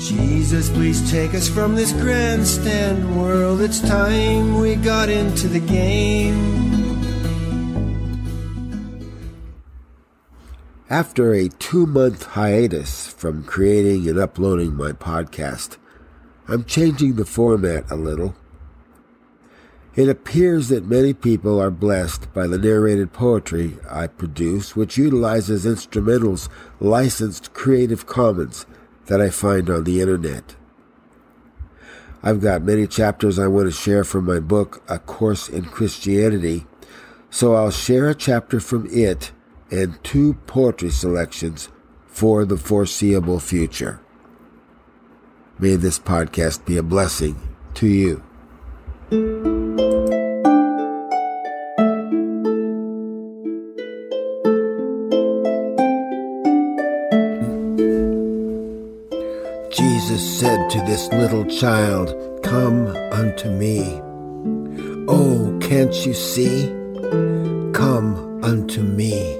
Jesus, please take us from this grandstand world. It's time we got into the game. After a two month hiatus from creating and uploading my podcast, I'm changing the format a little. It appears that many people are blessed by the narrated poetry I produce, which utilizes instrumentals licensed Creative Commons that I find on the internet. I've got many chapters I want to share from my book, A Course in Christianity, so I'll share a chapter from it and two poetry selections for the foreseeable future. May this podcast be a blessing to you. Little child, Come unto me. Oh, can't you see? Come unto me.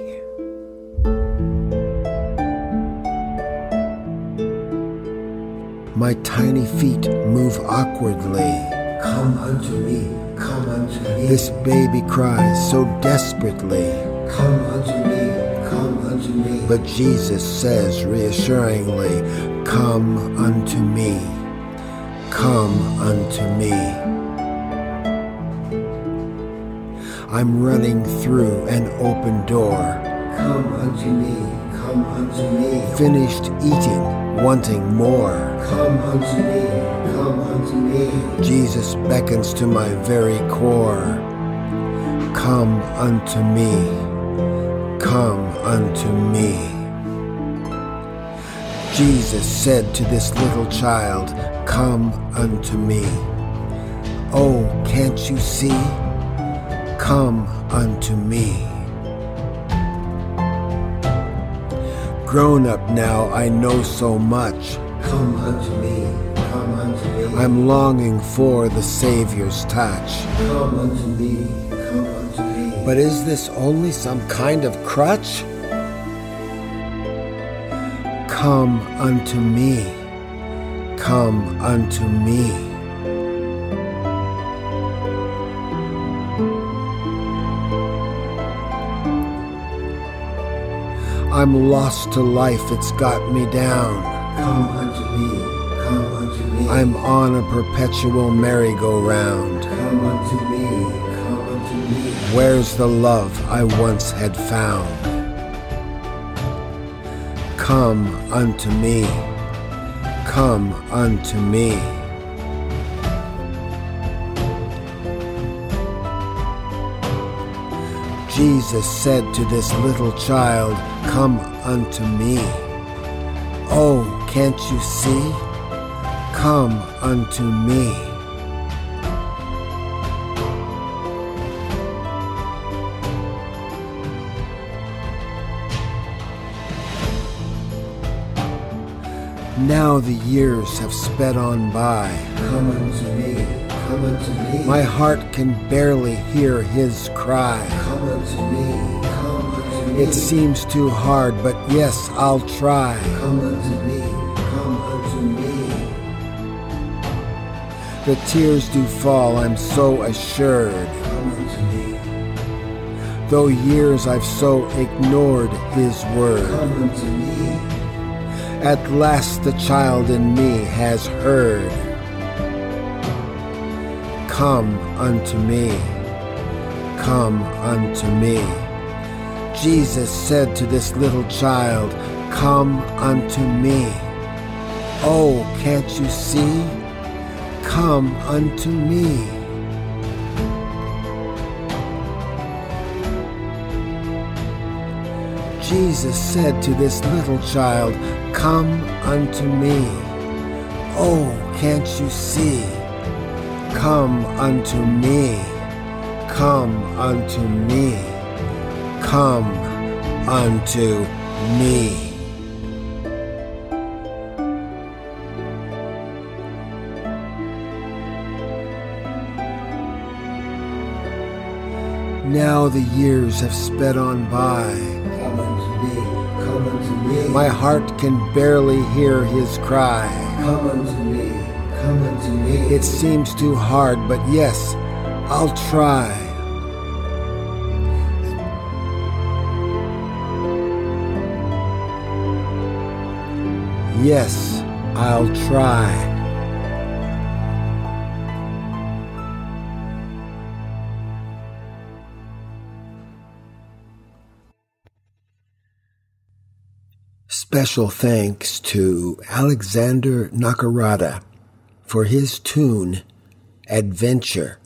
My tiny feet move awkwardly. Come unto me, come unto me. This baby cries so desperately. Come unto me, come unto me. But Jesus says reassuringly, Come unto me, come unto me. I'm running through an open door. Come unto me, come unto me. Finished eating, wanting more. Come unto me, come unto me. Jesus beckons to my very core. Come unto me, come unto me. Jesus said to this little child, Come unto me. Oh, can't you see? Come unto me. Grown up now, I know so much. Come unto me, come unto me. I'm longing for the Savior's touch. Come unto me, come unto me. But is this only some kind of crutch? Come unto me, come unto me. I'm lost to life, it's got me down. Come unto me, come unto me. I'm on a perpetual merry-go-round. Come unto me, come unto me. Where's the love I once had found? Come unto me, come unto me. Jesus said to this little child, Come unto me. Oh, can't you see? Come unto me. Now the years have sped on by. Come unto me, come unto me. My heart can barely hear his cry. Come unto me, come unto me. It seems too hard, but yes, I'll try. Come unto me, come unto me. The tears do fall, I'm so assured. Come unto me, Though years I've so ignored his word. come unto me. At last the child in me has heard. Come unto me, come unto me. Jesus said to this little child, Come unto me. Oh, can't you see? Come unto me. Jesus said to this little child, Come unto me. Oh, can't you see? Come unto me. Come unto me. Come unto me. Now the years have sped on by. Me, come unto me. My heart can barely hear his cry. come unto me, come unto me. It seems too hard, but yes, I'll try. Yes, I'll try. Special thanks to Alexander Nakarada for his tune Adventure,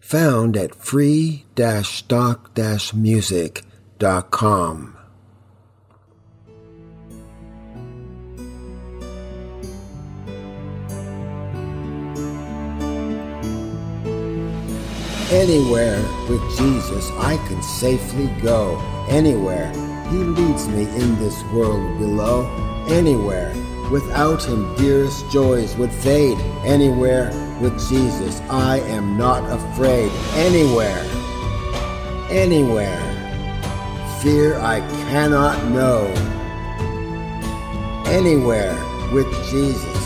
found at free-stock-music.com. Anywhere with Jesus I can safely go. Anywhere He leads me in this world below. Anywhere without Him dearest joys would fade. Anywhere with Jesus I am not afraid. Anywhere, anywhere, fear I cannot know. Anywhere with Jesus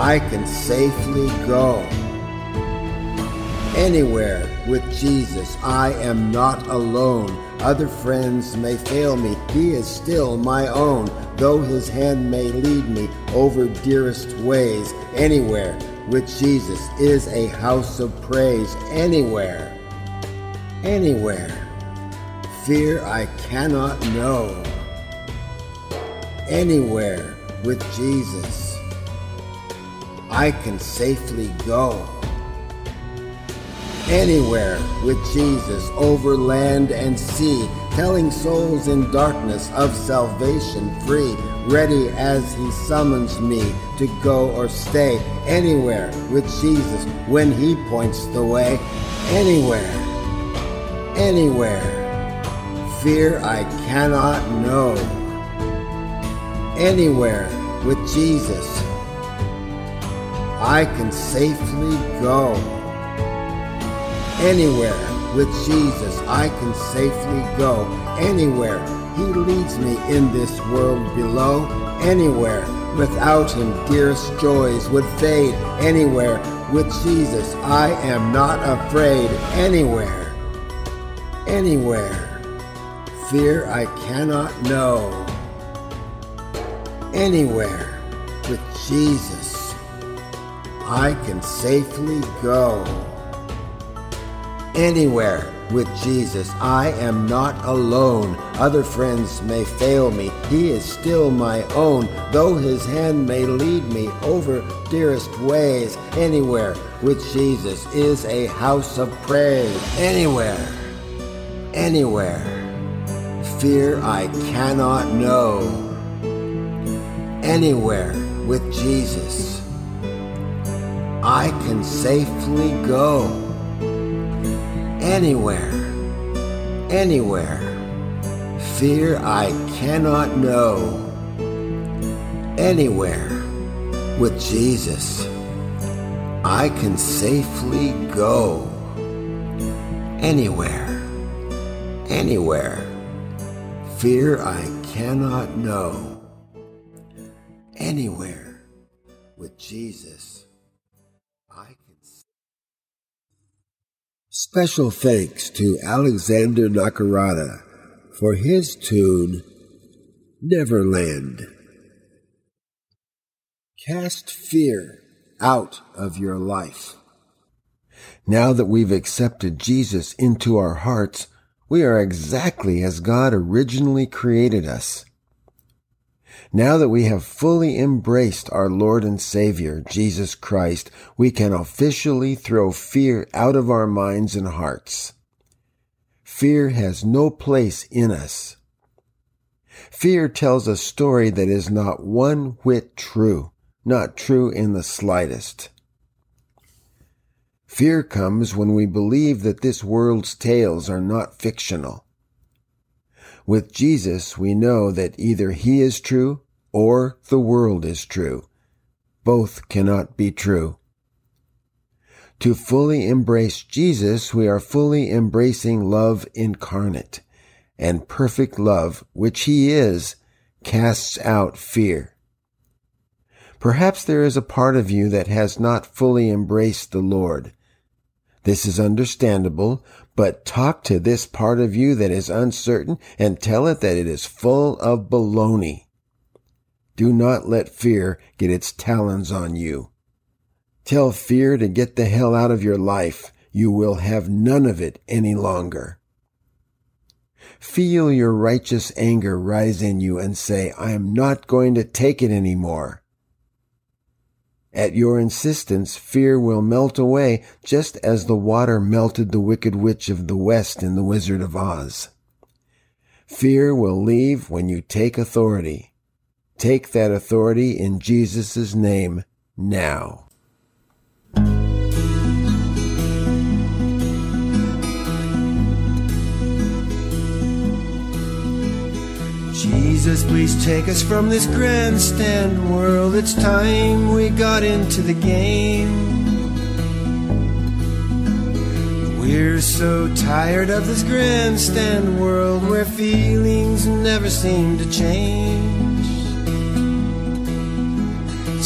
I can safely go. Anywhere with Jesus, I am not alone. Other friends may fail me, He is still my own. Though His hand may lead me over dearest ways, anywhere with Jesus is a house of praise. Anywhere, anywhere, fear I cannot know. Anywhere with Jesus, I can safely go anywhere with Jesus over land and sea, telling souls in darkness of salvation free, ready as he summons me to go or stay, anywhere with Jesus when he points the way, anywhere, anywhere, fear I cannot know, anywhere with Jesus. I can safely go. Anywhere with Jesus I can safely go. Anywhere He leads me in this world below. Anywhere without Him dearest joys would fade. Anywhere with Jesus I am not afraid. Anywhere, anywhere, fear I cannot know. Anywhere with Jesus I can safely go. Anywhere with Jesus, I am not alone. Other friends may fail me, He is still my own. Though His hand may lead me over dearest ways, anywhere with Jesus is a house of praise. Anywhere, anywhere, fear I cannot know. Anywhere with Jesus, I can safely go anywhere, anywhere. Fear I cannot know. Anywhere with Jesus, I can safely go. Anywhere, anywhere. Fear I cannot know. Anywhere with Jesus, Special thanks to Alexander Nakarada for his tune Neverland. Cast fear out of your life. Now that we've accepted Jesus into our hearts, we are exactly as God originally created us. Now that we have fully embraced our Lord and Savior, Jesus Christ, we can officially throw fear out of our minds and hearts. Fear has no place in us. Fear tells a story that is not one whit true, not true in the slightest. Fear comes when we believe that this world's tales are not fictional. With Jesus, we know that either He is true or the world is true. Both cannot be true. To fully embrace Jesus, we are fully embracing love incarnate, and perfect love, which He is, casts out fear. Perhaps there is a part of you that has not fully embraced the Lord. This is understandable, but talk to this part of you that is uncertain and tell it that it is full of baloney. Do not let fear get its talons on you. Tell fear to get the hell out of your life. You will have none of it any longer. Feel your righteous anger rise in you and say, I am not going to take it anymore. At your insistence, fear will melt away just as the water melted the Wicked Witch of the West in The Wizard of Oz. Fear will leave when you take authority. Take that authority in Jesus' name now. Jesus, please take us from this grandstand world. It's time we got into the game. We're so tired of this grandstand world where feelings never seem to change.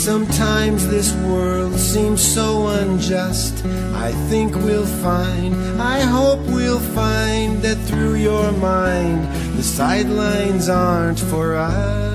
Sometimes this world seems so unjust. I think we'll find, I hope we'll find that through your mind, the sidelines aren't for us.